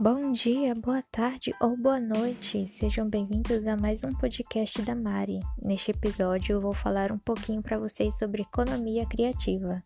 Bom dia, boa tarde ou boa noite. Sejam bem-vindos a mais um podcast da Mari. Neste episódio eu vou falar um pouquinho para vocês sobre economia criativa.